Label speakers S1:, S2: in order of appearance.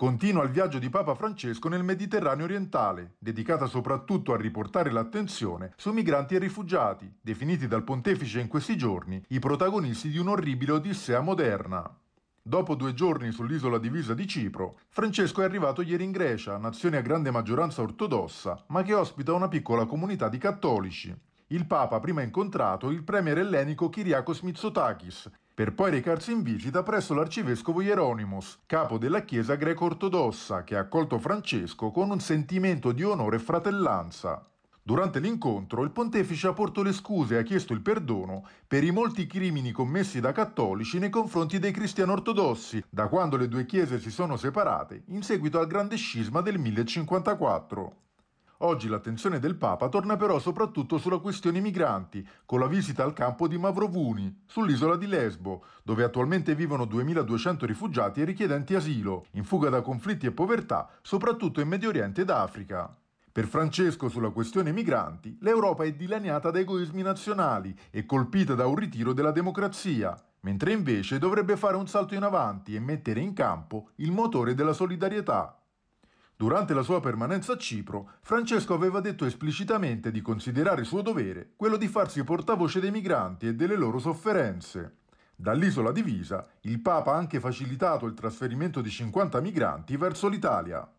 S1: Continua il viaggio di Papa Francesco nel Mediterraneo orientale, dedicata soprattutto a riportare l'attenzione sui migranti e rifugiati, definiti dal pontefice in questi giorni i protagonisti di un'orribile odissea moderna. Dopo due giorni sull'isola divisa di Cipro, Francesco è arrivato ieri in Grecia, nazione a grande maggioranza ortodossa, ma che ospita una piccola comunità di cattolici. Il Papa ha prima incontrato il premier ellenico Kyriakos Mitsotakis, per poi recarsi in visita presso l'arcivescovo Hieronymus, capo della Chiesa greco-ortodossa, che ha accolto Francesco con un sentimento di onore e fratellanza. Durante l'incontro il pontefice ha porto le scuse e ha chiesto il perdono per i molti crimini commessi da cattolici nei confronti dei cristiani ortodossi, da quando le due chiese si sono separate in seguito al grande scisma del 1054. Oggi l'attenzione del Papa torna però soprattutto sulla questione migranti, con la visita al campo di Mavrovuni, sull'isola di Lesbo, dove attualmente vivono 2200 rifugiati e richiedenti asilo, in fuga da conflitti e povertà, soprattutto in Medio Oriente ed Africa. Per Francesco sulla questione migranti, l'Europa è dilaniata da egoismi nazionali e colpita da un ritiro della democrazia, mentre invece dovrebbe fare un salto in avanti e mettere in campo il motore della solidarietà. Durante la sua permanenza a Cipro, Francesco aveva detto esplicitamente di considerare suo dovere quello di farsi portavoce dei migranti e delle loro sofferenze. Dall'isola divisa, il Papa ha anche facilitato il trasferimento di 50 migranti verso l'Italia.